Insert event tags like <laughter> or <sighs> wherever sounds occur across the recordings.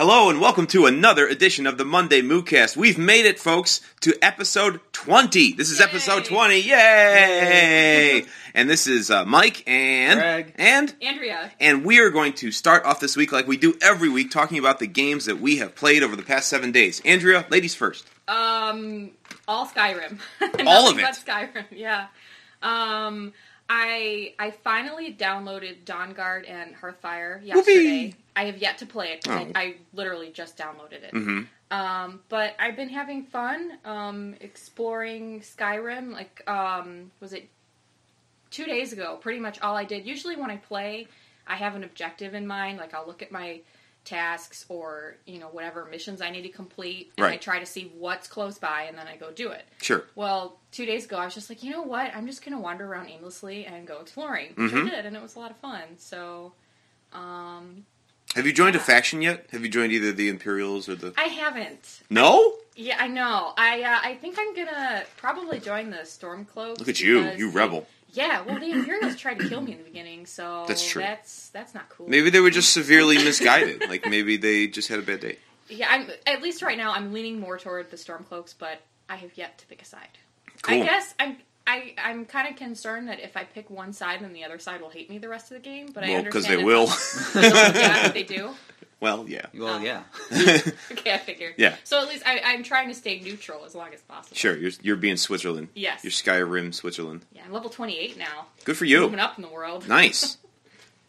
Hello and welcome to another edition of the Monday Moocast. We've made it, folks, to episode 20. This is Yay. episode 20. Yay! and this is uh, Mike and Greg. and Andrea. and we are going to start off this week like we do every week, talking about the games that we have played over the past seven days. Andrea, ladies first. Um, all Skyrim. <laughs> All of it. But Skyrim. <laughs> Yeah. Um, I I finally downloaded Dawnguard and Hearthfire yesterday. I have yet to play it. Oh. I, I literally just downloaded it. hmm Um, but I've been having fun um, exploring Skyrim. Like, um, was it two days ago? Pretty much all I did. Usually, when I play, I have an objective in mind. Like, I'll look at my tasks or you know whatever missions I need to complete, and I try to see what's close by, and then I go do it. Sure. Well, two days ago, I was just like, you know what? I'm just gonna wander around aimlessly and go exploring, which Mhm. I did, and it was a lot of fun. So, um, Have you joined a faction yet? Have you joined either the Imperials or the? I haven't. No. Yeah, I know. I uh, I think I'm gonna probably join the Stormcloaks. Look at you, you rebel. Yeah, well, the Imperials tried to kill me in the beginning, so That's true. That's that's not cool. Maybe they were just severely misguided. like maybe they just had a bad day. Yeah, I'm at least right now. I'm leaning more toward the Stormcloaks, but I have yet to pick a side. Cool. I guess I'm. I, I'm kind of concerned that if I pick one side, then the other side will hate me the rest of the game. But I well, because they will. yeah, they do. <laughs> well, yeah. Well, Oh. yeah. <laughs> Okay, I figured. Yeah. So at least I, I'm trying to stay neutral as long as possible. Sure, you're you're being Switzerland. Yes. You're Skyrim, Switzerland. Yeah, I'm level 28 now. Good for you. Moving up in the world. Nice. <laughs>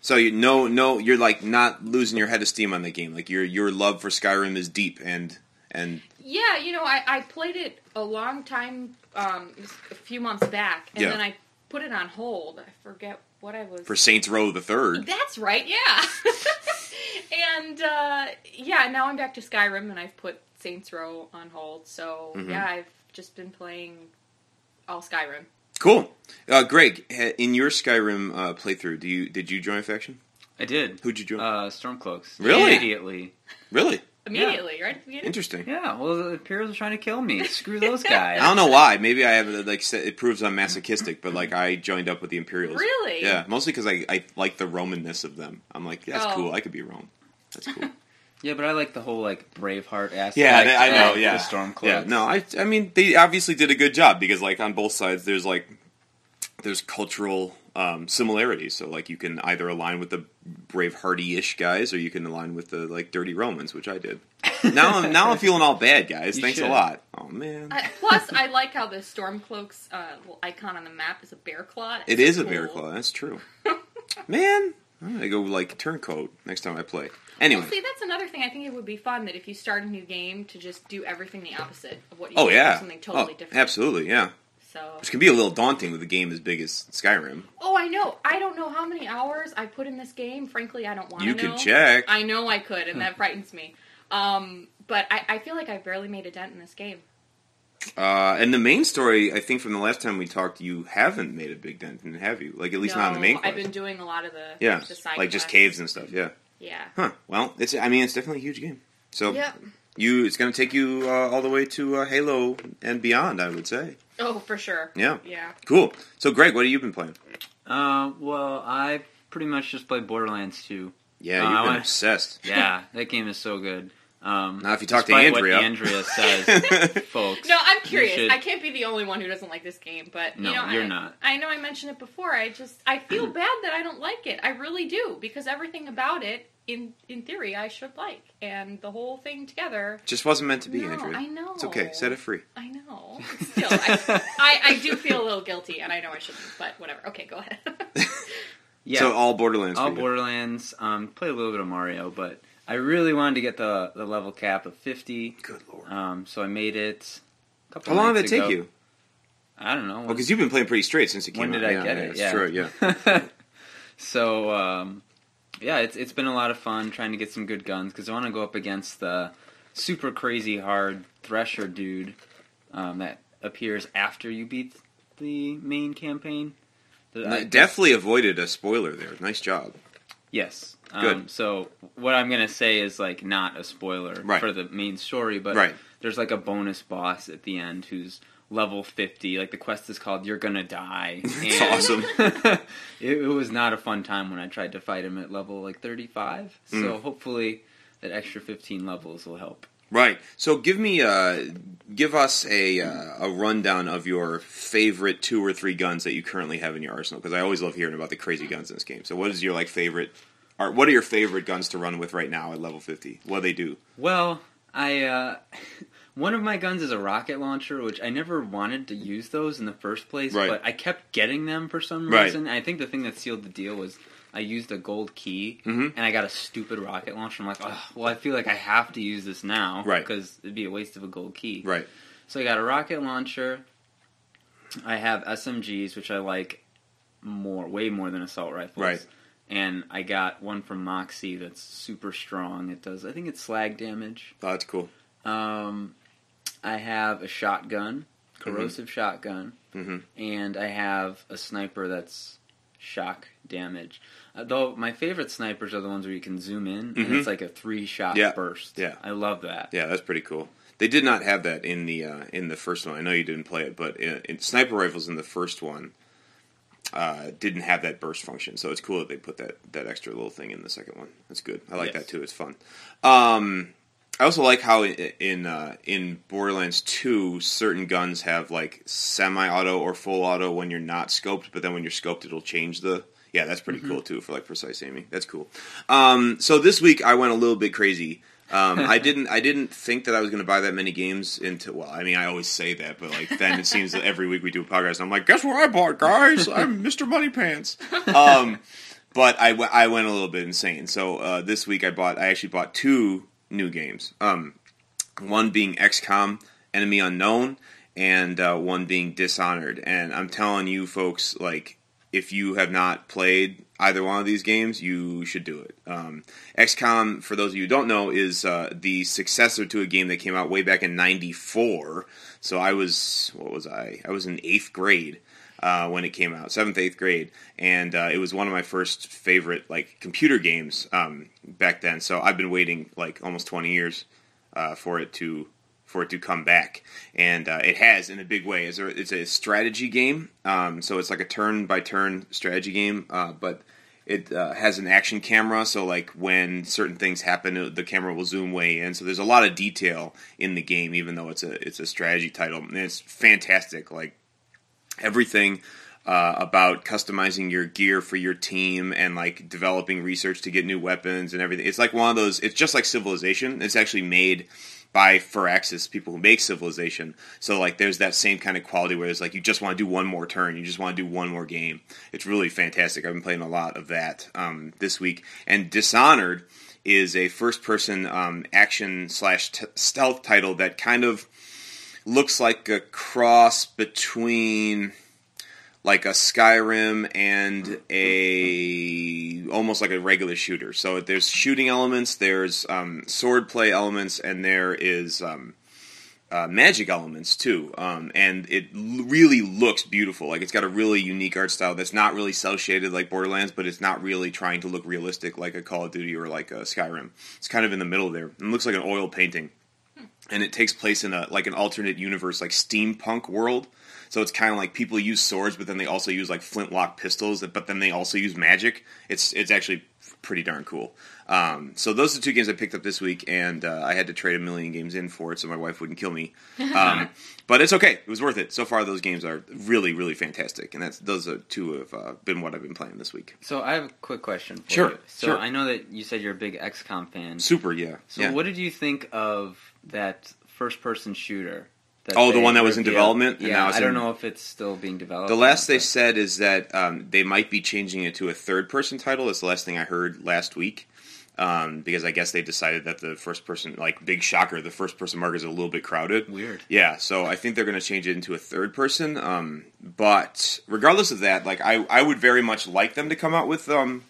So you no no you're like not losing your head of steam on the game. Like your your love for Skyrim is deep and and Yeah, you know, I, I played it a long time, um, a few months back, and Yeah. then I put it on hold. I forget what I was. for Saints Row the Third. That's right, yeah. <laughs> <laughs> and uh, yeah, now I'm back to Skyrim, and I've put Saints Row on hold. So Mhm. yeah, I've just been playing all Skyrim. Cool. Uh, Greg, in your Skyrim uh, playthrough, do you did you join a faction? I did. Who'd you join? Uh, Stormcloaks. Really? Immediately. really Immediately, right at the beginning. interesting. Yeah, well, the Imperials are trying to kill me. Screw <laughs> those guys. I don't know why. Maybe I have like it proves I'm masochistic, but like I joined up with the Imperials. Really? Yeah, mostly because I, I like the Romanness of them. I'm like that's Oh. cool. I could be Rome. That's cool. <laughs> Yeah, but I like the whole, like, Braveheart aspect. Yeah, I know. Yeah, The Stormcloaks. Yeah, no, I, I mean, they obviously did a good job because, like, on both sides, there's like, there's cultural um, similarities. So, like, you can either align with the brave, hardy-ish guys, or you can align with the like dirty Romans, which I did. Now, I'm now I'm feeling all bad, guys. <laughs> You Thanks a lot. Oh man, I, plus, I like how the Stormcloaks uh, little icon on the map is a bear claw. It's it is a bear claw. That's true. <laughs> man, I'm gonna go like turncoat next time I play. Anyway, Well, see, that's another thing. I think it would be fun that if you start a new game to just do everything the opposite of what you oh did, yeah, something totally oh, different. absolutely, yeah. So, Which can be a little daunting with a game as big as Skyrim. oh, I know. I don't know how many hours I put in this game. Frankly, I don't want to You know. can check. I know I could, and that <laughs> frightens me. Um, but I, I feel like I barely made a dent in this game. Uh, and the main story, I think, from the last time we talked, you haven't made a big dent in, it, have you? Like at least not in the No, main. I've been doing a lot of the yeah, the like just caves and stuff. Yeah. Yeah. Huh. Well, it's. I mean, it's definitely a huge game. So Yep. you, it's going to take you uh, all the way to uh, Halo and beyond. I would say. Oh, for sure. Yeah. Yeah. Cool. So, Greg, what have you been playing? Uh, well, I pretty much just played Borderlands 2. Yeah, Uh, you've I been wanna- obsessed. <laughs> Yeah, that game is so good. Um, Now, if you talk to Andrea- what Andrea <laughs> says, folks. No, I'm curious. should- I can't be the only one who doesn't like this game, but No, you know, you're I, not. I know I mentioned it before. I just I feel <clears throat> bad that I don't like it. I really do because everything about it, in in theory, I should like, and the whole thing together. Just wasn't meant to be, no, Andrea. I know. It's okay. Set it free. I know. Still, I, <laughs> I, I do feel a little guilty, and I know I shouldn't, but whatever. Okay, go ahead. <laughs> Yeah, So all Borderlands. all for you. Borderlands. Um, play a little bit of Mario, but I really wanted to get the the level cap of 50. Good lord. Um, so I made it. A couple How long did it take ago. you? I don't know. Well, because you've been playing pretty straight since it came when out. did I yeah, get yeah, it? It's yeah. true. Yeah. <laughs> so um, yeah, it's it's been a lot of fun trying to get some good guns because I want to go up against the super crazy hard Thresher dude um, that appears after you beat the main campaign. The- No, definitely avoided a spoiler there. Nice job. Yes. Good. Um, so what I'm gonna say is like not a spoiler Right. for the main story, but Right. there's like a bonus boss at the end who's level 50. Like the quest is called "You're Gonna Die." <laughs> It's awesome. <laughs> it, it was not a fun time when I tried to fight him at level like 35. So Mm. hopefully that extra 15 levels will help. Right. So give me uh give us a uh, a rundown of your favorite two or three guns that you currently have in your arsenal because I always love hearing about the crazy guns in this game. So what is your like favorite or what are your favorite guns to run with right now at level 50? What do they do? Well, I uh, <laughs> one of my guns is a rocket launcher, which I never wanted to use those in the first place, Right. but I kept getting them for some reason. And I think the thing that sealed the deal was I used a gold key Mhm. and I got a stupid rocket launcher. I'm like, oh, well, I feel like I have to use this now, Right. Because it'd be a waste of a gold key, Right. So I got a rocket launcher. I have SMGs, which I like more, way more than assault rifles, Right. And I got one from Moxxi that's super strong. It does, I think it's slag damage. Oh, that's cool. Um, I have a shotgun, corrosive shotgun, Mhm. and I have a sniper that's shock damage. Uh, though my favorite snipers are the ones where you can zoom in and Mhm. it's like a three shot Yeah. burst. Yeah. I love that. Yeah, that's pretty cool. They did not have that in the uh, in the first one. I know you didn't play it, but in, in sniper rifles in the first one uh, didn't have that burst function. So it's cool that they put that that extra little thing in the second one. That's good. I like Yes. that too. It's fun. Um, I also like how in in, uh, in Borderlands Two, certain guns have like semi-auto or full auto when you're not scoped, but then when you're scoped, it'll change the. Yeah, that's pretty cool too for like precise aiming. That's cool. Um, so this week I went a little bit crazy. Um, I <laughs> didn't. I didn't think that I was going to buy that many games into. Well, I mean, I always say that, but like then it seems that every week we do a podcast, and I'm like, guess what I bought, guys? I'm Mr. Money Pants. Um, but I, w- I went a little bit insane. So uh, this week I bought. I actually bought two new games. Um, one being XCOM Enemy Unknown, and uh, one being Dishonored. And I'm telling you, folks, like if you have not played either one of these games, you should do it. Um, XCOM, for those of you who don't know, is uh, the successor to a game that came out way back in '94. So I was, what was I? I was in eighth grade uh, when it came out, seventh, eighth grade, and uh, it was one of my first favorite like computer games um, back then. So I've been waiting like almost 20 years uh, for it to for it to come back, and uh, it has in a big way. It's a, it's a strategy game, um, so it's like a turn by turn strategy game, uh, but it uh, has an action camera. So like when certain things happen, uh, the camera will zoom way in. So there's a lot of detail in the game, even though it's a it's a strategy title, and it's fantastic. Like everything uh, about customizing your gear for your team and like developing research to get new weapons and everything. It's like one of those. It's just like Civilization. It's actually made by Firaxis, people who make Civilization. So like, there's that same kind of quality where it's like you just want to do one more turn, you just want to do one more game. It's really fantastic. I've been playing a lot of that um, this week. And Dishonored is a first-person um, action slash t- stealth title that kind of looks like a cross between like a Skyrim and a almost like a regular shooter. So there's shooting elements, there's um, sword play elements, and there is um, uh, magic elements too. Um, and it l- really looks beautiful. Like it's got a really unique art style that's not really cel shaded like Borderlands, but it's not really trying to look realistic like a Call of Duty or like a Skyrim. It's kind of in the middle there. It looks like an oil painting and it takes place in a like an alternate universe, like steampunk world. So it's kind of like people use swords, but then they also use like flintlock pistols, but then they also use magic. It's it's actually pretty darn cool. Um, so those are the two games I picked up this week, and uh, I had to trade a million games in for it, so my wife wouldn't kill me. <laughs> Um, but it's okay; it was worth it. So far, those games are really, really fantastic, and that's those are two have uh, been what I've been playing this week. So I have a quick question for Sure, you. So sure. I know that you said you're a big XCOM fan. Super, yeah. So yeah. what did you think of that first person shooter? That Oh, the one that was in development Yeah, I don't in- know if it's still being developed. The last they but- said is that um, they might be changing it to a third person title. That's the last thing I heard last week. Um, because I guess they decided that the first person, like big shocker, the first person market is a little bit crowded. Weird. Yeah, so I think they're going to change it into a third person. Um, but regardless of that, like I, I would very much like them to come out with um,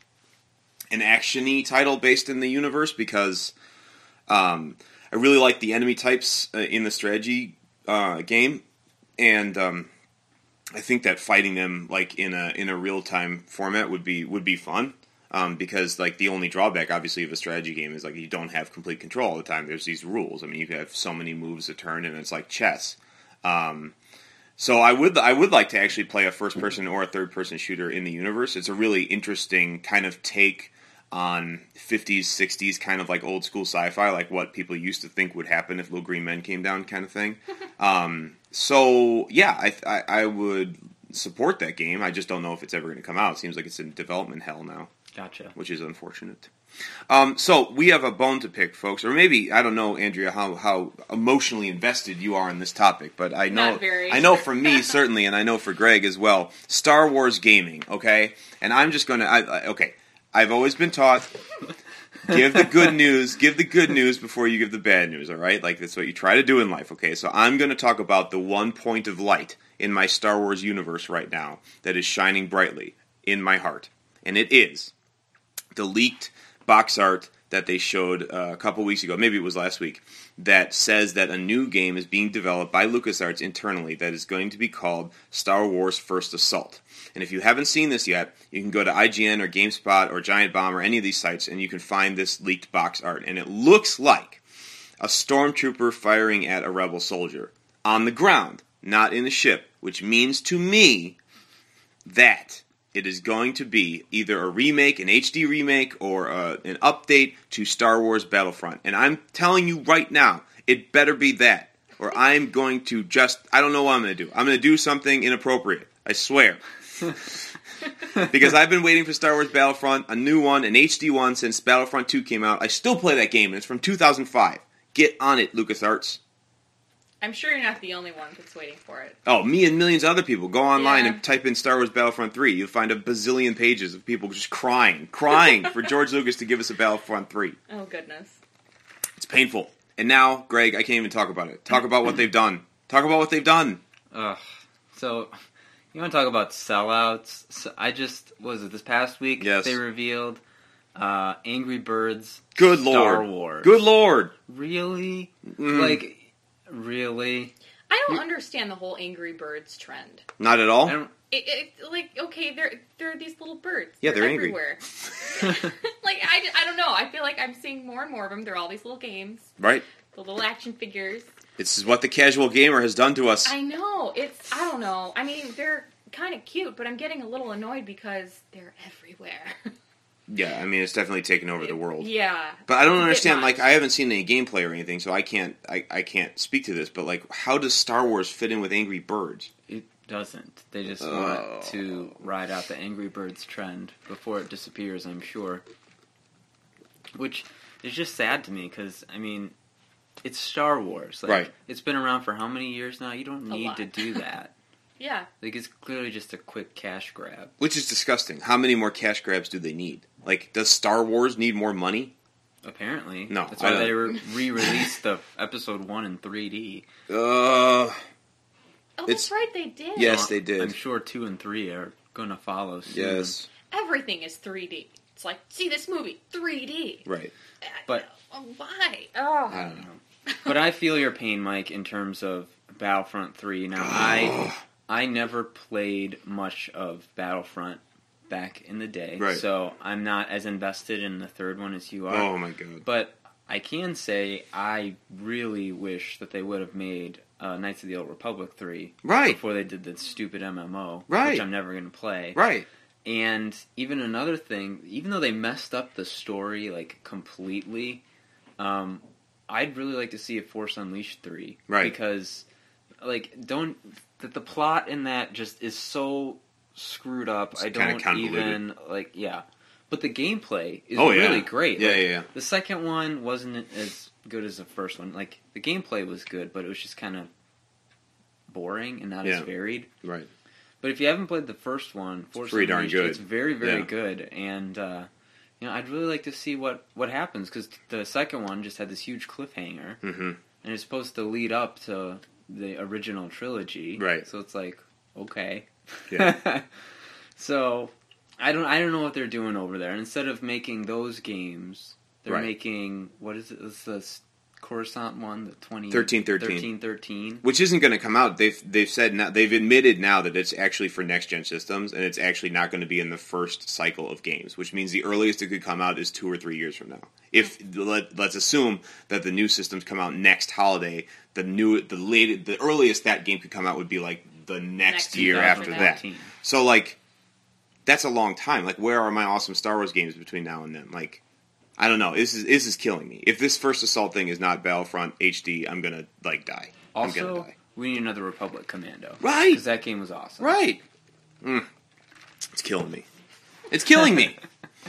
an actiony title based in the universe because um, I really like the enemy types uh, in the strategy uh, game, and um, I think that fighting them like in a in a real time format would be would be fun. Um, because like the only drawback, obviously, of a strategy game is like you don't have complete control all the time. There's these rules. I mean, you have so many moves a turn, and it's like chess. Um, so I would I would like to actually play a first person or a third person shooter in the universe. It's a really interesting kind of take on 50s, 60s, kind of like old school sci-fi, like what people used to think would happen if little green men came down, kind of thing. <laughs> um, so yeah, I, I I would support that game. I just don't know if it's ever going to come out. It seems like it's in development hell now, Gotcha. which is unfortunate. Um, so we have a bone to pick, folks, or maybe I don't know, Andrea, how how emotionally invested you are in this topic, but I know I know for me certainly, and I know for Greg as well. Star Wars gaming, okay, and I'm just I, I, okay. I've always been taught give the good <laughs> news, give the good news before you give the bad news, all right? Like that's what you try to do in life, okay? So I'm going to talk about the one point of light in my Star Wars universe right now that is shining brightly in my heart. And it is the leaked box art that they showed uh, a couple weeks ago, maybe it was last week, that says that a new game is being developed by LucasArts internally that is going to be called Star Wars First Assault. And if you haven't seen this yet, you can go to IGN or GameSpot or Giant Bomb or any of these sites and you can find this leaked box art. And it looks like a stormtrooper firing at a rebel soldier on the ground, not in a ship, which means to me that it is going to be either a remake, an HD remake, or uh, an update to Star Wars Battlefront. And I'm telling you right now, it better be that. Or I'm going to just, I don't know what I'm going to do. I'm going to do something inappropriate. I swear. <laughs> because I've been waiting for Star Wars Battlefront, a new one, an HD one, since Battlefront 2 came out. I still play that game, and it's from 2005. Get on it, LucasArts. I'm sure you're not the only one that's waiting for it. Oh, me and millions of other people. Go online Yeah. and type in Star Wars Battlefront 3. You'll find a bazillion pages of people just crying, crying for George Lucas to give us a Battlefront 3. Oh goodness. It's painful. And now, Greg, I can't even talk about it. Talk about what they've done. Talk about what they've done. Ugh. So, you want to talk about sellouts? So I just was it this past week? Yes. They revealed uh, Angry Birds. Good Star lord. Wars. Good lord. Really? Mm, Like, really? I don't You- understand the whole Angry Birds trend. not at all. It, it, like okay, they're they're these little birds. Yeah, they're angry. everywhere. <laughs> <laughs> like I, I don't know. I feel like I'm seeing more and more of them. They're all these little games, Right? the little action figures. This is what the casual gamer has done to us. I know. It's I don't know. I mean, they're kind of cute, but I'm getting a little annoyed because they're everywhere. <laughs> Yeah, I mean, it's definitely taken over the world. yeah. But I don't It's a bit understand. Like, I haven't seen any gameplay or anything, so I can't. I, I can't speak to this. But like, how does Star Wars fit in with Angry Birds? It doesn't. They just Oh. want to ride out the Angry Birds trend before it disappears, I'm sure. Which is just sad to me because, I mean, it's Star Wars. Like, Right. It's been around for how many years now? You don't need to do that. <laughs> Yeah. like, it's clearly just a quick cash grab. Which is disgusting. How many more cash grabs do they need? Like, does Star Wars need more money? Apparently. No, That's why they re released the episode 1 in 3D. Uh, Oh, It's- that's right. They did. Yes, they did. I'm sure 2 and 3 are going to follow soon. yes, Everything is 3D. It's like see this movie 3D. right. But- Uh, why? Oh. I don't know. <laughs> but I feel your pain, Mike, in terms of Battlefront 3. Now, I <sighs> I never played much of Battlefront back in the day, Right. so I'm not as invested in the third one as you are. Oh my god. But I can say I really wish that they would have made uh, Knights of the Old Republic 3 Right. before they did the stupid MMO, Right. which I'm never going to play. Right. And even another thing, even though they messed up the story like completely, um, I'd really like to see a Force Unleashed three, Right. Because like don't that the plot in that just is so screwed up. It's I don't even like yeah, but the gameplay is Oh, yeah. really great. Yeah, Like, yeah, yeah. The second one wasn't as good as the first one. Like the gameplay was good, but it was just kind of boring and not Yeah. as varied. Right. But if you haven't played the first one, Force pretty darn Unleashed, good. It's very, very Yeah. good, and uh, you know, I'd really like to see what what happens because the second one just had this huge cliffhanger, Mm-hmm. and it's supposed to lead up to the original trilogy, Right. So it's like, okay, Yeah. <laughs> so I don't, I don't know what they're doing over there. Instead of making those games, they're Right. making what is it? It's the Coruscant one, the 20, 1313. 1313. Which isn't going to come out. They've they've said now they've admitted now that it's actually for next gen systems and it's actually not going to be in the first cycle of games. Which means the earliest it could come out is two or three years from now. If let, let's assume that the new systems come out next holiday, the new the late the earliest that game could come out would be like the next, Next year year after after that. that. So like that's a long time. Like, where are my awesome Star Wars games between now and then? Like, I don't know. This is this is killing me. If this first assault thing is not Battlefront HD, I'm gonna like die. I'm gonna Also, die. we need another Republic Commando. Right. Because that game was awesome. Right. Mm. It's killing me. It's killing me.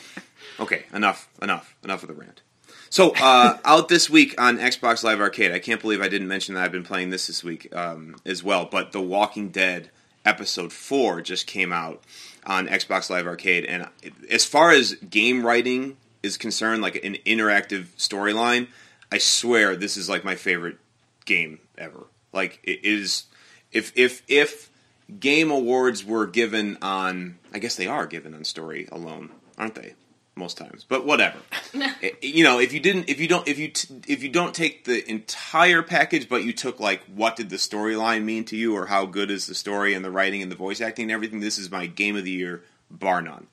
<laughs> okay, enough, enough, enough of the rant. So, uh, <laughs> out this week on Xbox Live Arcade, I can't believe I didn't mention that I've been playing this this week um, as well. But The Walking Dead episode four just came out on Xbox Live Arcade, and as far as game writing is concerned, like an interactive storyline, I swear this is like my favorite game ever. Like it is, if if if game awards were given on, I guess they are given on story alone, aren't they? Most times, but whatever. <laughs> You know, if you didn't, if you don't, if you t- if you don't take the entire package, but you took like what did the storyline mean to you, or how good is the story and the writing and the voice acting and everything, this is my game of the year, bar none.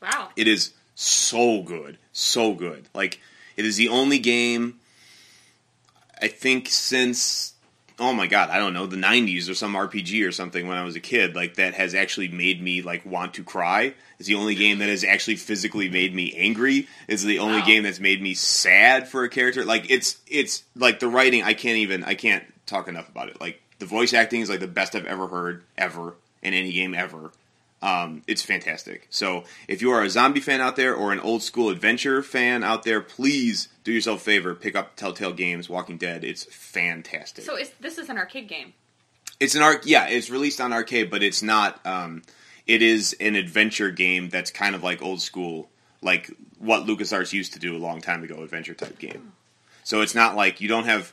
Wow. It is so good, so good. Like it is the only game I think since oh my god, I don't know, the 90s or some RPG or something when I was a kid like that has actually made me like want to cry. It's the only game that has actually physically made me angry. It's the only Wow. game that's made me sad for a character. Like it's it's like the writing I can't even I can't talk enough about it. Like the voice acting is like the best I've ever heard ever in any game ever. Um, it's fantastic. So if you are a zombie fan out there or an old school adventure fan out there, please do yourself a favor, pick up Telltale Games Walking Dead. It's fantastic. So it's, this is an arcade game. it's an arc. Yeah, it's released on arcade, but it's not. Um, it is an adventure game that's kind of like old school, like what LucasArts used to do a long time ago, adventure type game. So it's not like you don't have.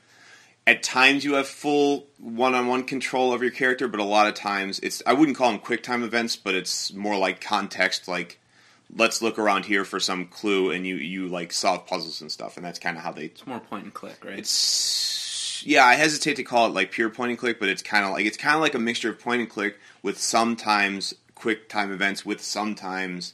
At times you have full one-on-one control of your character, but a lot of times it's. I wouldn't call them quick time events, but it's more like context. Like, let's look around here for some clue, and you you like solve puzzles and stuff, and that's kind of how they It's more point and click, right? it's yeah, I hesitate to call it like pure point and click, but it's kind of like it's kind of like a mixture of point and click with sometimes quick time events with sometimes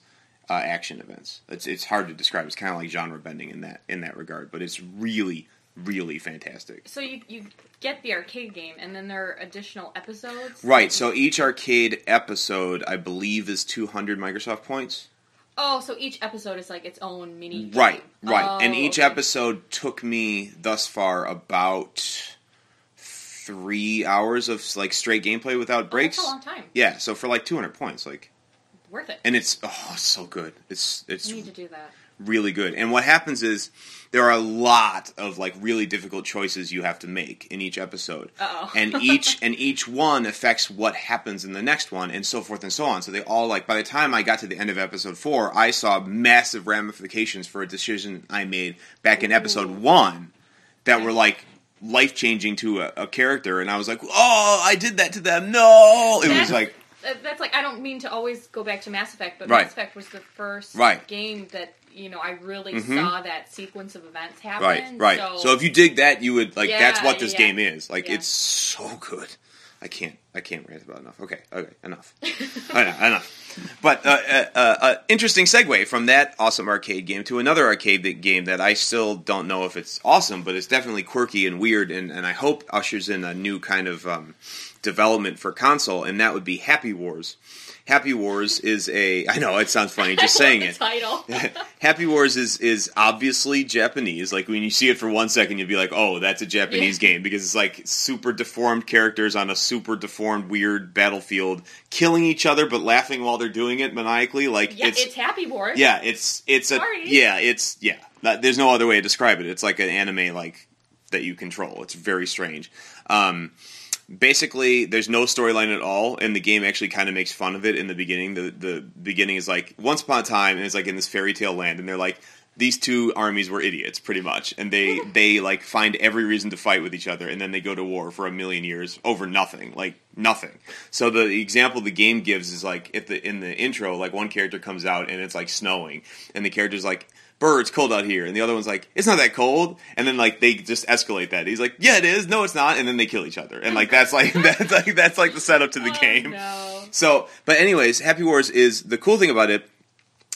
uh, action events. It's it's hard to describe. It's kind of like genre bending in that in that regard, but it's really really fantastic. So you you get the arcade game, and then there are additional episodes. Right. So each arcade episode, I believe, is 200 Microsoft points. Oh, so each episode is like its own mini. Game. Right, right. Oh, and each okay. episode took me thus far about three hours of like straight gameplay without Oh, breaks. That's a long time. Yeah, so for like 200 points, like, Worth it. and it's oh, it's so good. It's it's I need to do that. really good. And what happens is there are a lot of like really difficult choices you have to make in each episode, Uh-oh. and each <laughs> and each one affects what happens in the next one, and so forth and so on. So they all like by the time I got to the end of episode four, I saw massive ramifications for a decision I made back in episode one that were like life changing to a, a character, and I was like, oh, I did that to them. No, it was like. That's like I don't mean to always go back to Mass Effect, but Right. Mass Effect was the first Right. game that you know I really Mhm. saw that sequence of events happen. Right, right. So, So, if you dig that, you would like. Yeah, that's what this yeah, game is. Like, yeah. it's so good. I can't. I can't rant about enough. Okay. Okay. Enough. <laughs> enough. enough. But uh, uh, uh, uh, interesting segue from that awesome arcade game to another arcade game that I still don't know if it's awesome, but it's definitely quirky and weird, and, and I hope ushers in a new kind of um, development for console, and that would be Happy Wars. Happy Wars is a. I know it sounds funny just <laughs> I saying love it. title. <laughs> Happy Wars is is obviously Japanese. Like when you see it for one second, you'll be like, "Oh, that's a Japanese Yeah. game," because it's like super deformed characters on a super deformed, weird battlefield, killing each other but laughing while they're doing it maniacally. Like yeah, it's, it's, Happy Wars. yeah, it's it's a Sorry. yeah, it's yeah. That- There's no other way to describe it. It's like an anime like that you control. It's very strange. Um, basically there's no storyline at all and the game actually kind of makes fun of it in the beginning. The the beginning is like once upon a time and it's like in this fairy tale land and they're like these two armies were idiots pretty much. And they <laughs> they like find every reason to fight with each other and then they go to war for a million years over nothing like nothing. So the example the game gives is like if the in the intro like one character comes out and it's like snowing and the character's like Burr, it's cold out here, and the other one's like, it's not that cold, and then like they just escalate that. He's like, yeah, it is. No, it's not, and then they kill each other, and like that's like <laughs> that's like that's like the setup to the Oh, game. No. So, but anyways, Happy Wars is the cool thing about it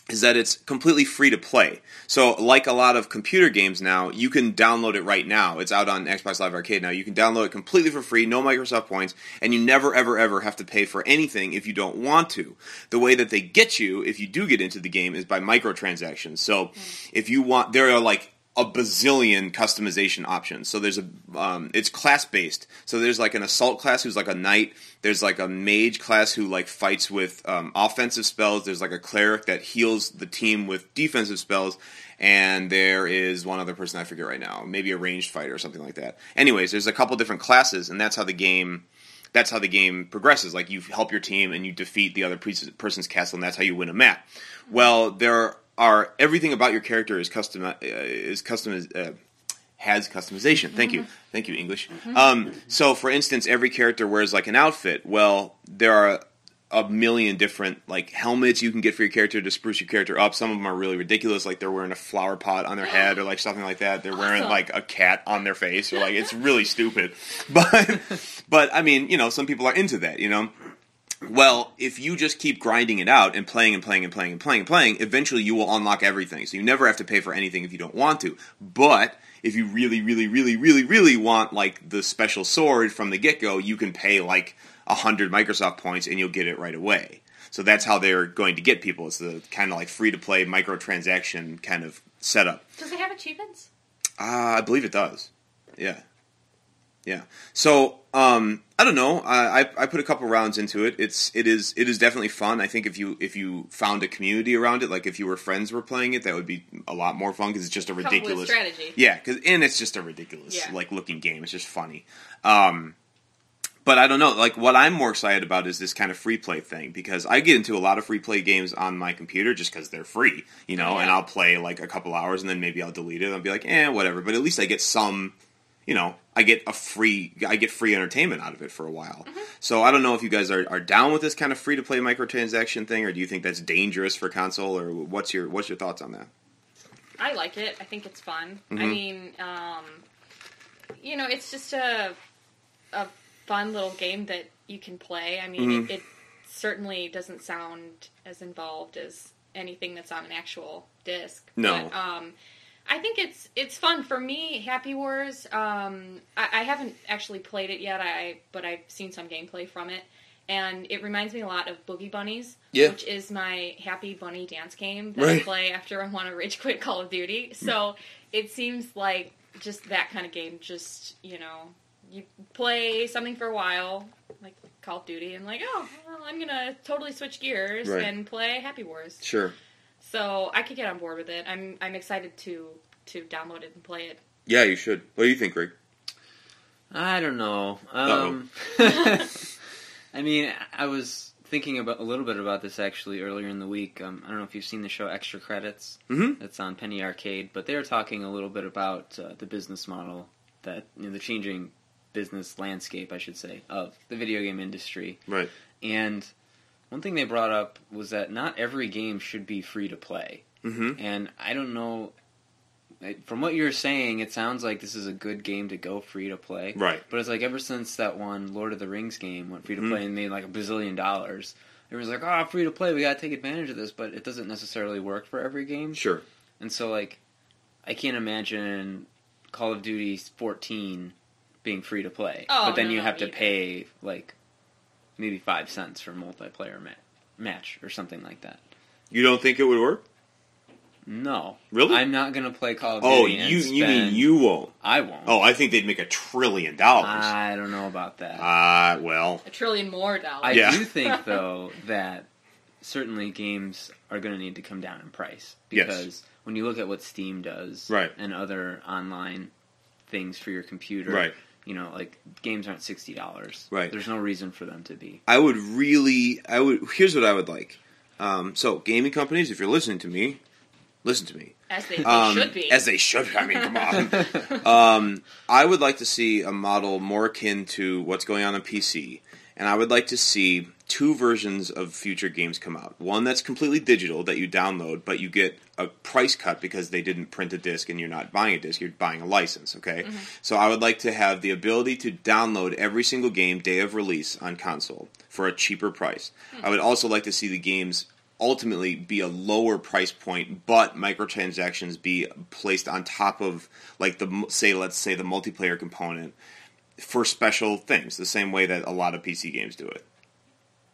is that it's completely free to play. So, like a lot of computer games now, you can download it right now. It's out on Xbox Live Arcade now. You can download it completely for free, no Microsoft points, and you never, ever, ever have to pay for anything if you don't want to. The way that they get you, if you do get into the game, is by microtransactions. So, if you want, there are like a bazillion customization options. So there's a um, it's class based. So there's like an assault class who's like a knight. There's like a mage class who like fights with um, offensive spells. There's like a cleric that heals the team with defensive spells. And there is one other person I forget right now, maybe a ranged fighter or something like that. Anyways, there's a couple different classes, and that's how the game that's how the game progresses. Like you help your team and you defeat the other person's castle, and that's how you win a map. Well, there are everything about your character is custom uh, is custom uh, has customization. Thank you, thank you, English. Um, so, for instance, every character wears like an outfit. Well, there are a million different like helmets you can get for your character to spruce your character up. Some of them are really ridiculous, like they're wearing a flower pot on their head or like something like that. They're wearing Awesome. like a cat on their face or like it's really stupid. <laughs> But but I mean, you know, some people are into that, you know. Well, if you just keep grinding it out and playing and playing and playing and playing and playing, eventually you will unlock everything. So you never have to pay for anything if you don't want to. But if you really, really, really, really, really want like the special sword from the get go, you can pay like a hundred Microsoft points and you'll get it right away. So that's how they're going to get people. It's the kind of like free to play microtransaction kind of setup. Does it have achievements? Uh, I believe it does. Yeah, yeah. So um, I don't know. I, I I put a couple rounds into it. It's it is it is definitely fun. I think if you if you found a community around it, like if you were friends were playing it, that would be a lot more fun because it's just a ridiculous strategy. Yeah, cause, and it's just a ridiculous Yeah. like looking game. It's just funny. Um, but I don't know. Like what I'm more excited about is this kind of free play thing because I get into a lot of free play games on my computer just because they're free, you know. And I'll play like a couple hours and then maybe I'll delete it. I'll be like, eh, whatever. But at least I get some, you know, I get a free, I get free entertainment out of it for a while. So I don't know if you guys are, are down with this kind of free to play microtransaction thing, or do you think that's dangerous for console, or what's your what's your thoughts on that? I like it. I think it's fun. I Mhm. mean, um, you know, it's just a a fun little game that you can play. I mean, Mhm. it, it certainly doesn't sound as involved as anything that's on an actual disc. No. But, um, I think it's it's fun for me. Happy Wars. Um, I, I haven't actually played it yet. I but I've seen some gameplay from it, and it reminds me a lot of Boogie Bunnies, Yeah. which is my Happy Bunny dance game that I play after I want to rage <laughs> quit Call of Duty. So it seems like just that kind of game. Just you know, you play something for a while, like Call of Duty, and like, oh, well, I'm gonna totally switch gears Right. and play Happy Wars. Sure. So I could get on board with it. I'm I'm excited to to download it and play it. Yeah, you should. What do you think, Greg? I don't know. Um, <laughs> I mean, I was thinking about a little bit about this actually earlier in the week. Um, I don't know if you've seen the show Extra Credits. Mhm. That's on Penny Arcade, but they were talking a little bit about uh, the business model that you know, the changing business landscape, I should say, of the video game industry. Right. And one thing they brought up was that not every game should be free to play. Mm-hmm. And I don't know. From what you're saying, it sounds like this is a good game to go free to play. Right. But it's like ever since that one Lord of the Rings game went free to Mhm. play and made like a bazillion dollars, everyone's like, "Oh, free to play, we gotta take advantage of this." But it doesn't necessarily work for every game. Sure. And so, like, I can't imagine Call of Duty 14 being free to play. Oh, but then no, you have to either. pay like maybe five cents for a multiplayer ma- match or something like that. You don't think it would work? No, Really? I'm not gonna play Call of Oh, Duty. and you you mean you won't? I won't. Oh, I think they'd make a trillion dollars. I don't know about that. Ah, well, A trillion more dollars. I Yeah. do think <laughs> though that certainly games are going to need to come down in price Yes. because when you look at what Steam does Right. and other online things for your computer, right. You know, like games aren't sixty dollars. Right. There's no reason for them to be. I would really, I would. Here's what I would like. Um, so, gaming companies, if you're listening to me, listen to me. as they, they Um, should be. As they should. I mean, come on. <laughs> um, I would like to see a model more akin to what's going on on PC, and I would like to see two versions of future games come out. One that's completely digital that you download, but you get a price cut because they didn't print a disc and you're not buying a disc, you're buying a license, okay? Mm-hmm. So I would like to have the ability to download every single game day of release on console for a cheaper price. Hmm. I would also like to see the games ultimately be a lower price point, but microtransactions be placed on top of like the say let's say the multiplayer component for special things, the same way that a lot of PC games do it.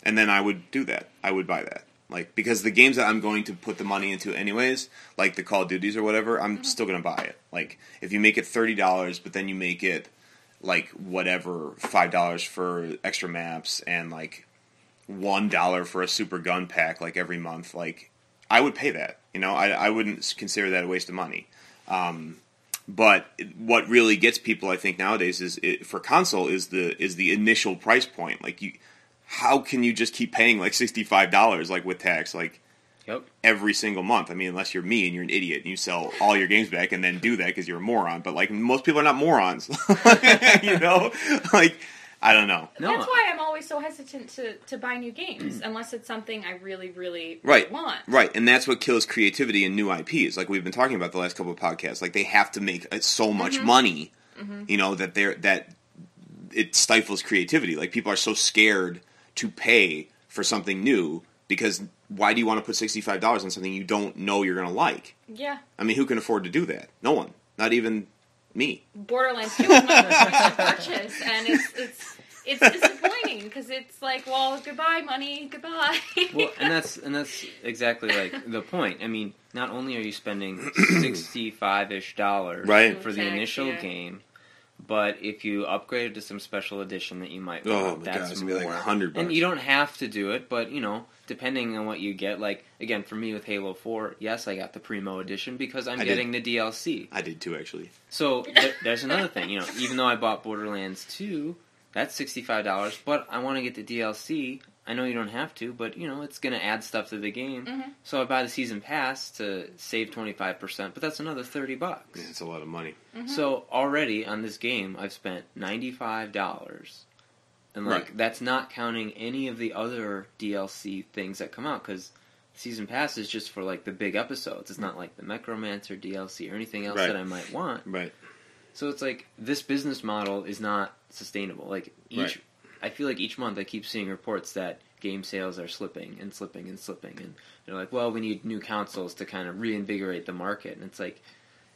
And then I would do that. I would buy that. Like because the games that I'm going to put the money into anyways, like the Call of Duties or whatever, I'm Mm-hmm. still going to buy it. Like if you make it $30 but then you make it like whatever, $5 for extra maps and like one dollar for a super gun pack like every month like i would pay that you know i, I wouldn't consider that a waste of money um, but what really gets people i think nowadays is it, for console is the is the initial price point. Like you how can you just keep paying like $65 like with tax like Yep. every single month? I mean unless you're me and you're an idiot and you sell all your games back and then do that because you're a moron. But like most people are not morons. <laughs> You know? Like i don't know No, That's why I'm always so hesitant to, to buy new games mm. unless it's something I really, really Right. want. Right, and that's what kills creativity in new IPs. Like we've been talking about the last couple of podcasts. Like they have to make uh, so much mm-hmm. money, mm-hmm. you know, that they're that it stifles creativity. Like people are so scared to pay for something new because why do you want to put sixty five dollars on something you don't know you're going to like? Yeah. I mean, who can afford to do that? No one. Not even me. Borderlands 2 was my first <laughs> purchase, and it's it's it's disappointing because it's like, well, goodbye, money, goodbye. well, and <laughs> that's and that's exactly like the point. I mean, not only are you spending <clears throat> sixty-five ish dollars Right. for the initial yeah. game, but if you upgrade it to some special edition that you might Oh want, my God, that's it's gonna be like more. 100 And bucks. you don't have to do it, but you know, depending on what you get. Like again, for me with Halo Four, yes, I got the Primo edition because I'm I did. getting the DLC. I did too, actually. So th- there's another thing, you know, even though I bought Borderlands 2, that's $65, but I want to get the DLC. I know you don't have to, but you know, it's going to add stuff to the game. Mhm. So I buy the season pass to save 25%, but that's another 30 bucks. Yeah, it's a lot of money. Mm-hmm. So already on this game, I've spent $95. And like Right. that's not counting any of the other DLC things that come out cuz season pass is just for like the big episodes. It's not like the Mechromancer DLC or anything else Right. that I might want. Right. So it's like this business model is not sustainable. Like each, Right. I feel like each month I keep seeing reports that game sales are slipping and slipping and slipping, and they're like, "Well, we need new consoles to kind of reinvigorate the market." And it's like,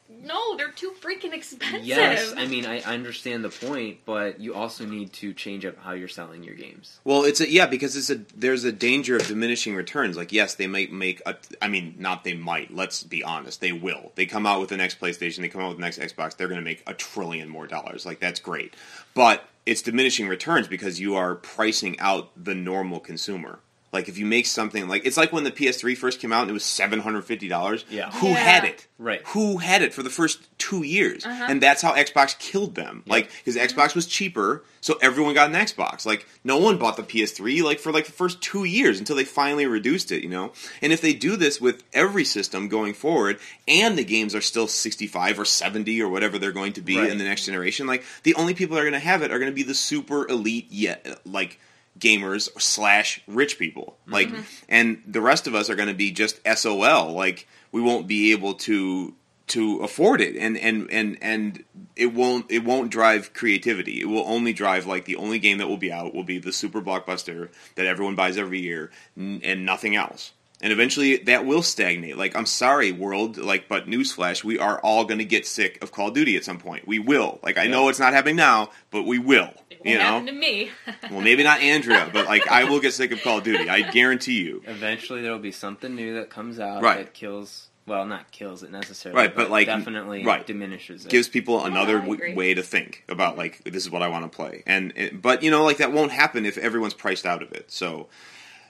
no, they're too freaking expensive. yes, I <laughs> mean, I I understand the point, but you also need to change up how you're selling your games. Well, it's a yeah because it's a there's a danger of diminishing returns. Like yes, they might make a. I mean, not they might. Let's be honest, they will. They come out with the next PlayStation, they come out with the next Xbox. They're going to make a trillion more dollars. Like that's great, but it's diminishing returns because you are pricing out the normal consumer. Like if you make something like it's like when the PS3 first came out and it was seven hundred fifty dollars. Yeah. Who Yeah. had it? Right. Who had it for the first two years? Uh-huh. And that's how Xbox killed them. Like because Xbox was cheaper, so everyone got an Xbox. Like no one bought the PS3 like for like the first two years until they finally reduced it. You know. And if they do this with every system going forward, and the games are still sixty five or seventy or whatever they're going to be Right. in the next generation, like the only people that are going to have it are going to be the super elite yet like gamers slash rich people. Like mm-hmm. and the rest of us are going to be just sol like we won't be able to to afford it. And and and and it won't it won't drive creativity. It will only drive like the only game that will be out will be the super blockbuster that everyone buys every year n- and nothing else. And eventually that will stagnate. Like i'm sorry world like but newsflash we are all going to get sick of call of duty at some point. We will. Like i know it's not happening now but we will It you know happen to me. <laughs> well, maybe not Andrea, but like I will get sick of Call of Duty. I guarantee you. Eventually, there will be something new that comes out Right. that kills. Well, not kills it necessarily, Right, but, like, definitely right. diminishes it. Gives people another I w- agree. way to think about like this is what I want to play, and it, but you know like that won't happen if everyone's priced out of it. So,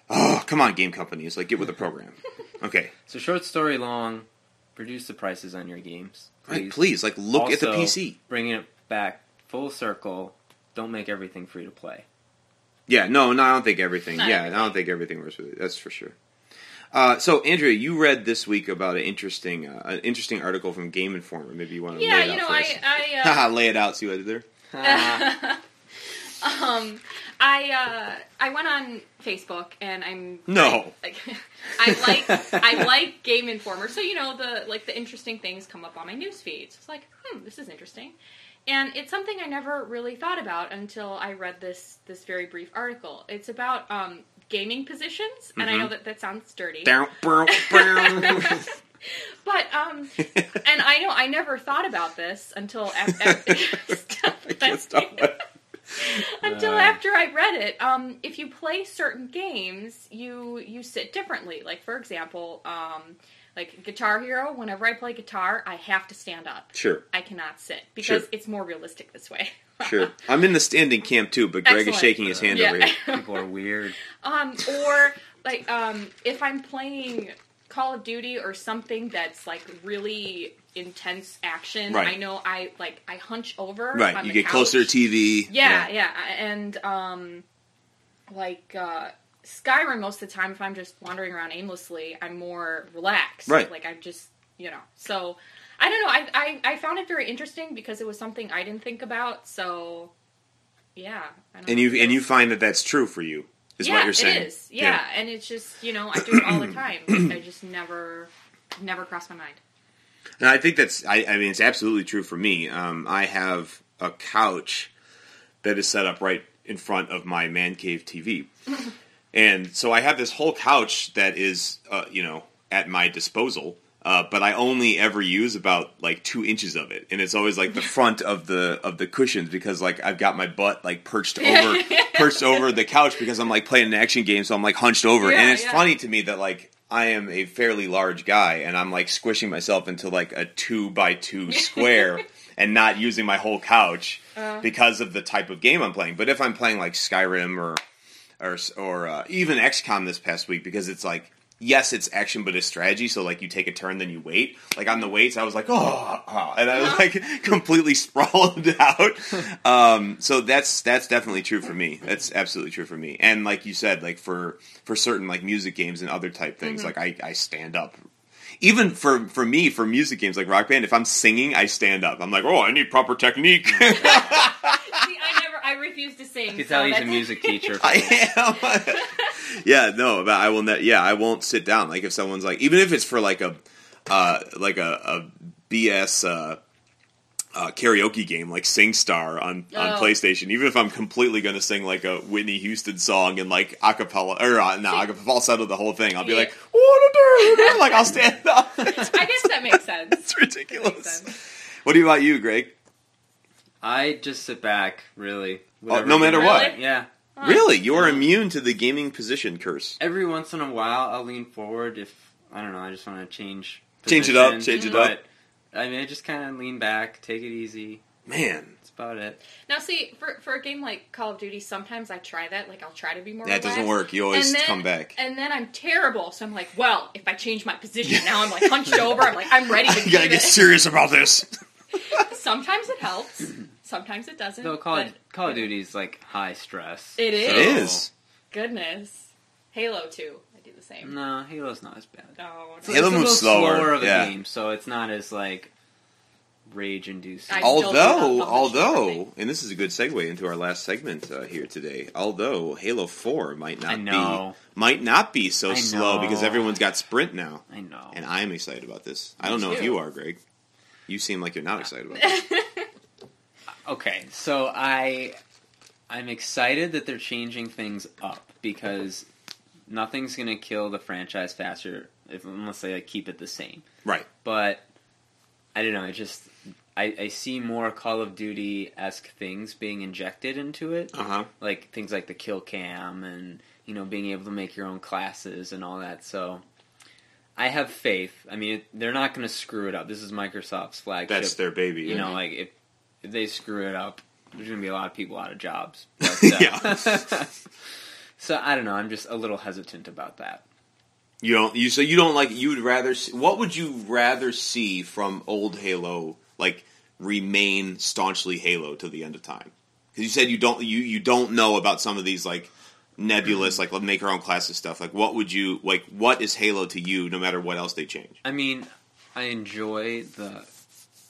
oh come on, game companies, like get with the program. <laughs> Okay, So short story long, reduce the prices on your games. right? Please, like look at the PC. Bringing it back full circle. Don't make everything free to play. Yeah, no, no, I don't think everything. Not yeah, I don't think everything works with it. That's for sure. Uh, so, Andrea, you read this week about an interesting, uh, an interesting article from Game Informer. Maybe you want to yeah, lay it you out know, for us. I, I Haha, <laughs> lay it out. See what I did there. <laughs> um, I uh, I went on Facebook and I'm No. I, <laughs> I like I like Game Informer, so you know the like the interesting things come up on my news feed. So it's like, hmm, this is interesting, and it's something I never really thought about until I read this this very brief article. It's about um, gaming positions, and I Mhm. know that that sounds dirty. Down, brown, brown. <laughs> But um, and I know I never thought about this until <laughs> after, I until Uh. after I read it. Um, if you play certain games, you you sit differently. Like for example, um, like Guitar Hero. Whenever I play guitar, I have to stand up. Sure, I cannot sit because Sure. it's more realistic this way. <laughs> sure. I'm in the standing camp too, but Greg is shaking his hand yeah. over here. <laughs> People are weird. Um, or like um, if I'm playing Call of Duty or something that's like really intense action, Right. I know I like I hunch over. Right, on you the get closer couch. to TV. Yeah, yeah, and um, like uh, Skyrim, most of the time, if I'm just wandering around aimlessly, I'm more relaxed. Right. Like I'm just, you know, so. I don't know. I, I, I found it very interesting because it was something I didn't think about. So, yeah. I don't And you and you find that that's true for you, is yeah, what you're saying. It is. Yeah. and it's just you know I do it all the <clears throat> time. I just never never crossed my mind. And I think that's. I, I mean, it's absolutely true for me. Um, I have a couch that is set up right in front of my man cave TV, <laughs> and so I have this whole couch that is, uh, you know, at my disposal. Uh, but I only ever use about like two inches of it, and it's always like the front of the of the cushions because like I've got my butt like perched <laughs> over perched over the couch because I'm like playing an action game, so I'm like hunched over, Yeah, and it's yeah. funny to me that like I am a fairly large guy, and I'm like squishing myself into like a two by two <laughs> square, and not using my whole couch Uh. because of the type of game I'm playing. But if I'm playing like Skyrim or or or uh, even XCOM this past week, because it's like yes, it's action, but it's strategy. So like you take a turn, then you wait. Like on the weights, I was like oh, oh," and I was like <laughs> completely sprawled <laughs> out. Um, so that's that's definitely true for me. That's absolutely true for me. And like you said, like for for certain like music games and other type things, like I, I stand up. Even for for me, for music games like Rock Band, if I'm singing, I stand up. I'm like, oh, I need proper technique. <laughs> See, I refuse to sing. You can so tell he's a music teacher. I am. <laughs> yeah, no, but I will. Ne- yeah, I won't sit down. Like if someone's like, even if it's for like a, uh, like a, a BS uh, uh, karaoke game, like SingStar on on Oh. PlayStation. Even if I'm completely going to sing like a Whitney Houston song and like acapella or uh, no, acapella falsetto the whole thing, I'll be Yeah. like, what a dude! like I'll stand up. <laughs> I guess that makes sense. <laughs> it's ridiculous. sense. What do you about you, Greg? I just sit back, really. Oh, no matter game- what? Yeah. Huh. Really, you are immune to the gaming position curse. Every once in a while, I'll lean forward if I don't know. I just want to change. Change it up, position, change it up. I mean, I just kind of lean back, take it easy. Man, That's about it. Now, see, for for a game like Call of Duty, sometimes I try that. Like, I'll try to be more. that doesn't work. You always then- come back. And then I'm terrible, so I'm like, well, if I change my position <laughs> now, I'm like hunched over. I'm like, I'm ready to <laughs> You gotta get this. serious about this. <laughs> <laughs> Sometimes it helps. Sometimes it doesn't. Though Call of, but Call of Duty is like high stress. It is. It So- is. Goodness, Halo Two, I do the same. No, Halo's not as bad. No, no. It's Halo a little moves slower, slower of a yeah. game, so it's not as like rage inducing. I- still Although, although, and this is a good segue into our last segment uh, here today. Although Halo Four might not know. be might not be so slow because everyone's got Sprint now, I know. and I am excited about this. I don't know if you are, Greg. You seem like you're not excited about it. <laughs> Okay, so I I'm excited that they're changing things up because nothing's gonna kill the franchise faster if, unless they like, keep it the same. Right. But I don't know. I just I, I see more Call of Duty esque things being injected into it, Uh huh. like things like the kill cam and you know being able to make your own classes and all that. So. I have faith. I mean, they're not going to screw it up. This is Microsoft's flagship That's their baby. you yeah. know, like if, if they screw it up, there's gonna be a lot of people out of jobs. <laughs> But, uh, Yeah. <laughs> so I don't know. I'm just a little hesitant about that. You don't. You so you don't like. You would rather. See, what would you rather see from old Halo? Like remain staunchly Halo to the end of time? Because you said you don't. You you don't know about some of these like nebulous like make our own classes stuff. Like what would you like? What is Halo to you? No matter what else they change. I mean, I enjoy the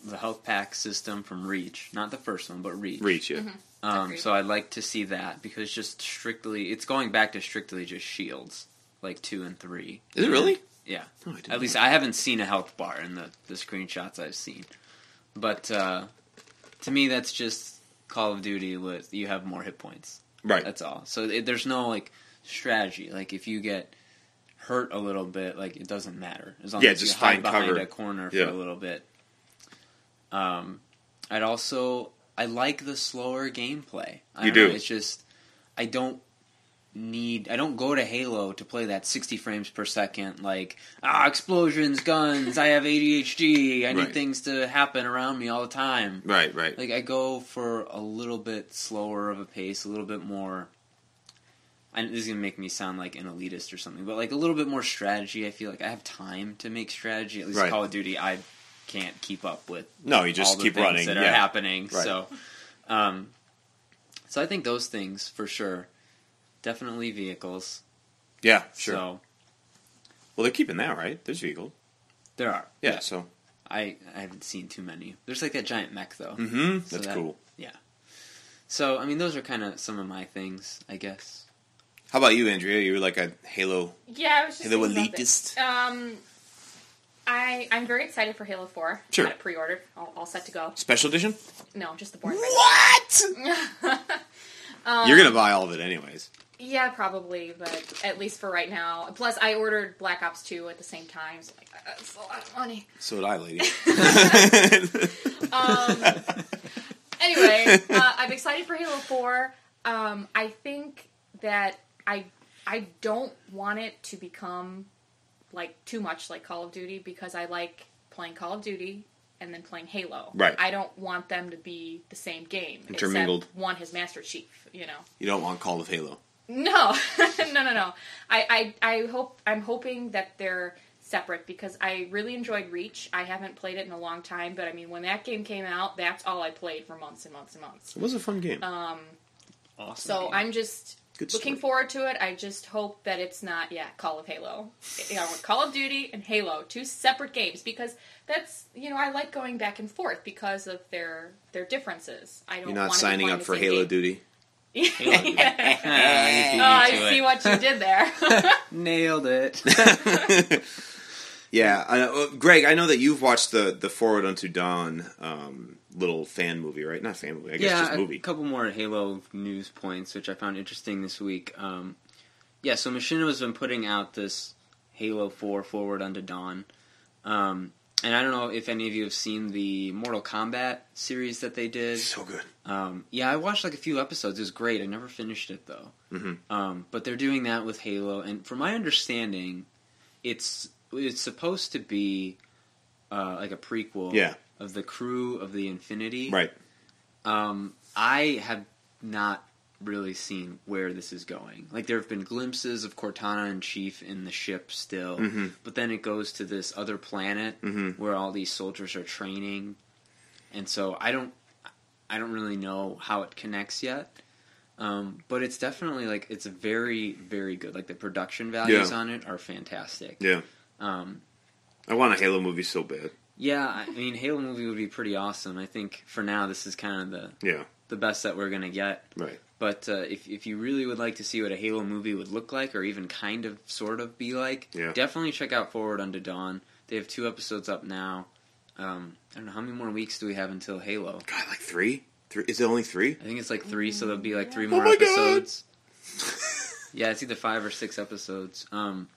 the health pack system from Reach, not the first one, but Reach. Reach yeah. Um, so I'd like to see that because just strictly, it's going back to strictly just shields, like two and three. Is it really? Yeah. Oh, I didn't At least know. I haven't seen a health bar in the, the screenshots I've seen. But uh, to me, that's just Call of Duty with you have more hit points. Right. That's all. So it, there's no like strategy. Like if you get hurt a little bit, like it doesn't matter as long Yeah, as just you hide behind cover. a corner for Yeah. a little bit. Um, I'd also I like the slower gameplay. I You don't know, do. It's just I don't need I don't go to Halo to play that 60 frames per second like ah explosions guns I have ADHD I need Right. things to happen around me all the time Right, right. like I go for a little bit slower of a pace, a little bit more. And this is gonna make me sound like an elitist or something, but like a little bit more strategy. I feel like I have time to make strategy. At least Right. Call of Duty, I can't keep up with no, you just keep running. that yeah. are happening. Right. So, um, so I think those things for sure, definitely vehicles. Yeah, sure. So well, they're keeping that, right? There's vehicles. there are. Yeah, so. I I haven't seen too many. There's like that giant mech though. Mm-hmm. So That's that- cool. Yeah. So I mean, those are kind of some of my things, I guess. How about you, Andrea? You're like a Halo Yeah, I was just Halo elitist. Um, I I'm very excited for Halo Four. Sure. Got it pre-ordered, all, all set to go. Special edition? No, just the board. What? <laughs> um, You're gonna buy all of it anyways. Yeah, probably, but at least for right now. Plus, I ordered Black Ops Two at the same time. So like, that's a lot of money. So did I, lady. <laughs> Um, anyway, uh, I'm excited for Halo Four. Um, I think that I I don't want it to become like too much like Call of Duty because I like playing Call of Duty and then playing Halo. Right. I don't want them to be the same game. Intermingled. One has Master Chief. You know. you don't want Call of Halo. No, <laughs> no, no, no. I, I, I hope I'm hoping that they're separate because I really enjoyed Reach. I haven't played it in a long time, but I mean, when that game came out, that's all I played for months and months and months. It was a fun game. Um, Awesome. so game. I'm just Good looking story. forward to it. I just hope that it's not, yeah, Call of Halo. You know, Call of Duty and Halo, two separate games because that's you know I like going back and forth because of their their differences. I don't. You're not wanna signing playing up for Halo game. duty. Halo <laughs> Duty. Yeah. <laughs> Oh, I beat see it. what you did there. <laughs> Nailed it. yeah, I, uh, Greg. I know that you've watched the the Forward Unto Dawn um, little fan movie, right? Not fan movie. I guess yeah, just a movie. couple more Halo news points, which I found interesting this week. Um, yeah, so Machinima's been putting out this Halo 4 Forward Unto Dawn. Um, and I don't know if any of you have seen the Mortal Kombat series that they did. So good. Um, yeah, I watched like a few episodes. It was great. I never finished it though. Mhm. Um, but they're doing that with Halo, and from my understanding, it's it's supposed to be uh, like a prequel Yeah. of the crew of the Infinity. Right. Um, I have not really seen where this is going. Like there have been glimpses of Cortana and Chief in the ship still, Mhm. but then it goes to this other planet Mhm. where all these soldiers are training, and so I don't, I don't really know how it connects yet. Um, but it's definitely like it's very, very good. Like the production values Yeah. on it are fantastic. Yeah. Um, I want a Halo movie so bad. yeah, I mean, Halo movie would be pretty awesome. I think for now, this is kind of the Yeah. the best that we're gonna get. Right. But uh, if if you really would like to see what a Halo movie would look like, or even kind of sort of be like, Yeah. definitely check out Forward Unto Dawn. They have two episodes up now. Um, I don't know how many more weeks do we have until Halo. God, like three. Three? Is it only three? I think it's like three, so there'll be like three more my God. episodes. <laughs> yeah, it's either five or six episodes. Um,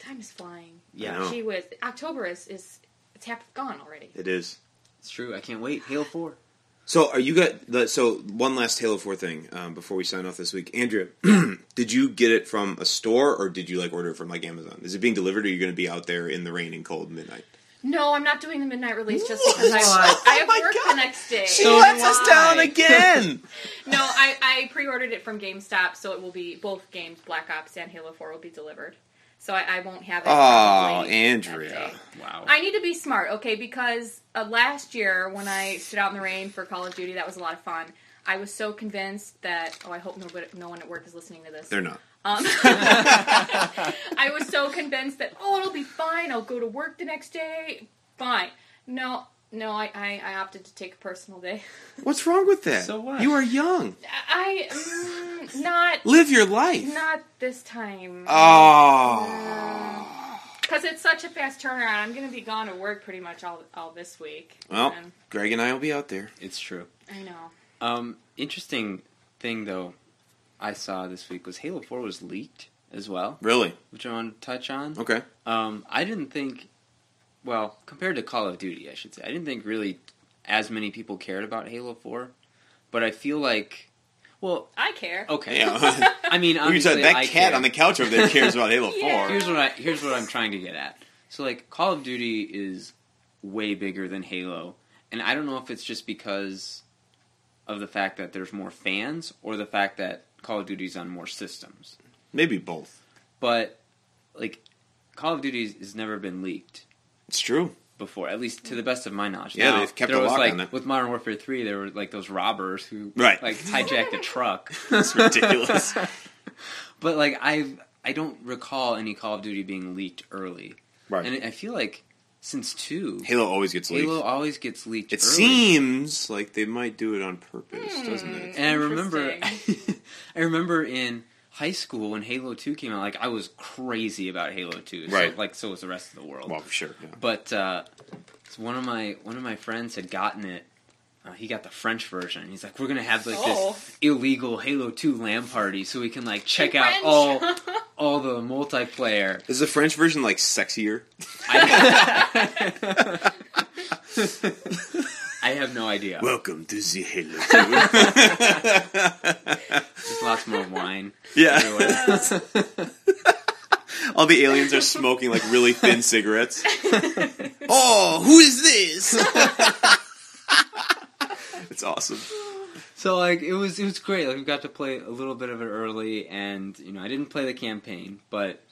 Time is flying. yeah, she was. October is is it's half gone already. It is. it's true. I can't wait. Halo Four. So, are you got the? So, one last Halo Four thing um, before we sign off this week, Andrea. <clears throat> did you get it from a store or did you like order it from like Amazon? Is it being delivered or are you going to be out there in the rain and cold midnight? No, I'm not doing the midnight release just What? because I, What? I have Oh work God. the next day. So lets us down again. <laughs> no, I, I pre-ordered it from GameStop, so it will be both games, Black Ops and Halo 4, will be delivered. So I, I won't have it. oh, Andrea. Wow. I need to be smart, okay? Because uh, last year when I stood out in the rain for Call of Duty, that was a lot of fun. I was so convinced that oh, I hope nobody, no one at work is listening to this. They're not. Um, <laughs> I was so convinced that oh, it'll be fine. I'll go to work the next day. Fine. No, no, I, I, I opted to take a personal day. <laughs> What's wrong with that? So what? You are young. I mm, not Live your life. not this time. Oh. Because it's such a fast turnaround. I'm going to be gone to work pretty much all all this week. Well, And Greg and I will be out there. It's true. I know. Um, interesting thing though, I saw this week was Halo Four was leaked as well, Really? which I want to touch on. Okay. Um, I didn't think, well, compared to Call of Duty, I should say, I didn't think really as many people cared about Halo Four, but I feel like, well, I care. okay, Yeah. <laughs> I mean, you said that I cat care. on the couch over there cares about Halo <laughs> Yeah. Four. Here's what I here's what I'm trying to get at. So like Call of Duty is way bigger than Halo, and I don't know if it's just because of the fact that there's more fans or the fact that Call of Duty's on more systems. Maybe both. But like Call of Duty has never been leaked It's true. before, at least to the best of my knowledge. Yeah, Now, they've kept there a was lock like on it. with Modern Warfare Three, there were like those robbers who Right. like hijacked a truck. <laughs> It's ridiculous. <laughs> But like I I don't recall any Call of Duty being leaked early. right. And I feel like since two, Halo always gets leaked. Halo always gets leaked. it early. seems like they might do it on purpose, Hmm. doesn't it? and I remember, <laughs> I remember in high school when Halo Two came out, like I was crazy about Halo Two. So, Right. Like so was the rest of the world. Well, for sure. Yeah. But uh, so one of my one of my friends had gotten it. Uh, he got the French version. He's like, "We're gonna have like Oh. this illegal Halo Two LAN party, so we can like check out all <laughs> all the multiplayer." Is the French version like sexier? <laughs> <laughs> I, have no idea. Welcome to the Halo 2. There's lots more wine. yeah. <laughs> All the aliens are smoking like really thin cigarettes. <laughs> oh, who is this? <laughs> it's awesome. So like it was it was great. Like we got to play a little bit of it early, and you know I didn't play the campaign, but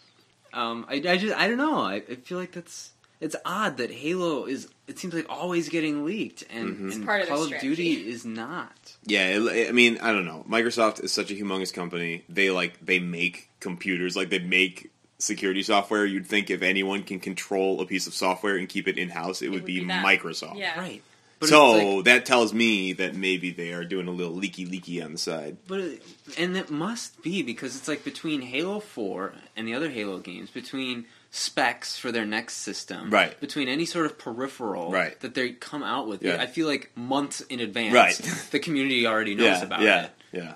um, I, I just I don't know. I, I feel like that's it's odd that Halo is it seems like always getting leaked, and, Mhm. It's and part of Call of strategy. Duty is not. Yeah, it, I mean, I don't know. Microsoft is such a humongous company. They like they make computers, like they make security software. You'd think if anyone can control a piece of software and keep it in house, it, would, would be, be. Microsoft. Yeah. Right. But so like, that tells me that maybe they are doing a little leaky leaky on the side. but it, and it must be because it's like between Halo Four and the other Halo games, between specs for their next system, Right. Between any sort of peripheral, Right. that they come out with, Yeah. I feel like months in advance, Right. <laughs> the community already knows yeah, about yeah, it. yeah.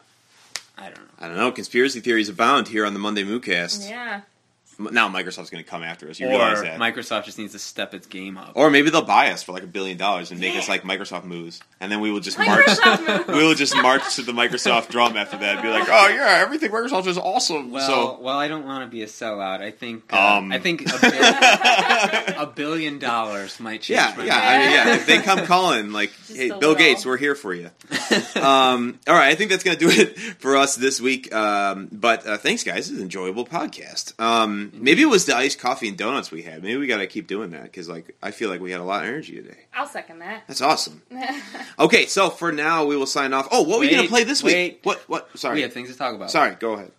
I don't know. I don't know. Conspiracy theories abound here on the Monday Moocast. Yeah. M- Now Microsoft's going to come after us. You or realize that? Microsoft just needs to step its game up. or maybe they'll buy us for like a billion dollars and make us like Microsoft moves, and then we will just march. Microsoft moves. <laughs> we will just march to the Microsoft drum after that and be like, "Oh yeah, everything Microsoft is awesome." well, so well, I don't want to be a sellout. I think uh, Um. I think a, <laughs> bil- a billion dollars might change. yeah, my yeah, mind. I mean, yeah. If they come calling, like, Just "Hey, Bill little. Gates, we're here for you." <laughs> um, all right, I think that's going to do it for us this week. Um, but uh, thanks, guys. This is an enjoyable podcast. Um, maybe it was the iced coffee and donuts we had. Maybe we got to keep doing that because, like, I feel like we had a lot of energy today. I'll second that. That's awesome. <laughs> Okay, so for now we will sign off. Oh, what are we going to play this wait. week? What? What? Sorry. We have things to talk about. Sorry. Go ahead.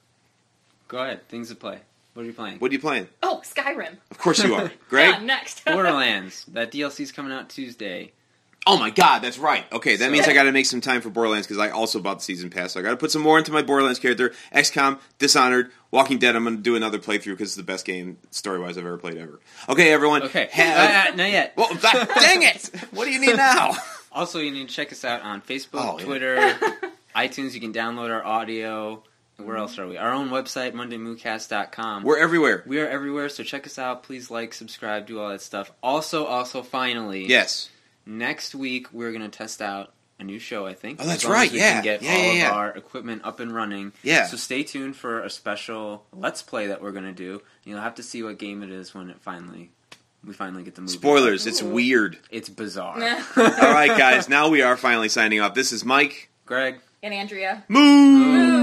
Go ahead. Things to play. What are you playing? What are you playing? oh, Skyrim. Of course you are, <laughs> Greg. Yeah, next. Borderlands. That DLC's coming out Tuesday. Oh my God, that's right. Okay, that So- means I got to make some time for Borderlands because I also bought the season pass. So I got to put some more into my Borderlands character. XCOM, Dishonored, Walking Dead. I'm going to do another playthrough because it's the best game story wise I've ever played ever. Okay, everyone. Okay. Have- Uh, not yet. <laughs> well, dang it! What do you need now? <laughs> Also, you need to check us out on Facebook, Oh, yeah. Twitter, <laughs> iTunes. You can download our audio. Where else are we? Our own website, MondayMoocast.com. We're everywhere. We are everywhere, so check us out. Please like, subscribe, do all that stuff. Also, also, finally, Yes. Next week we're going to test out a new show, I think. Oh, that's as long as right, we yeah. Can get Yeah, all yeah, of yeah. our equipment up and running. Yeah. So stay tuned for a special Let's Play that we're going to do. You'll have to see what game it is when it finally we finally get the movie. Spoilers. It's Ooh. weird. It's bizarre. <laughs> All right, guys. Now we are finally signing off. This is Mike. Greg. and Andrea. Moo. Moo.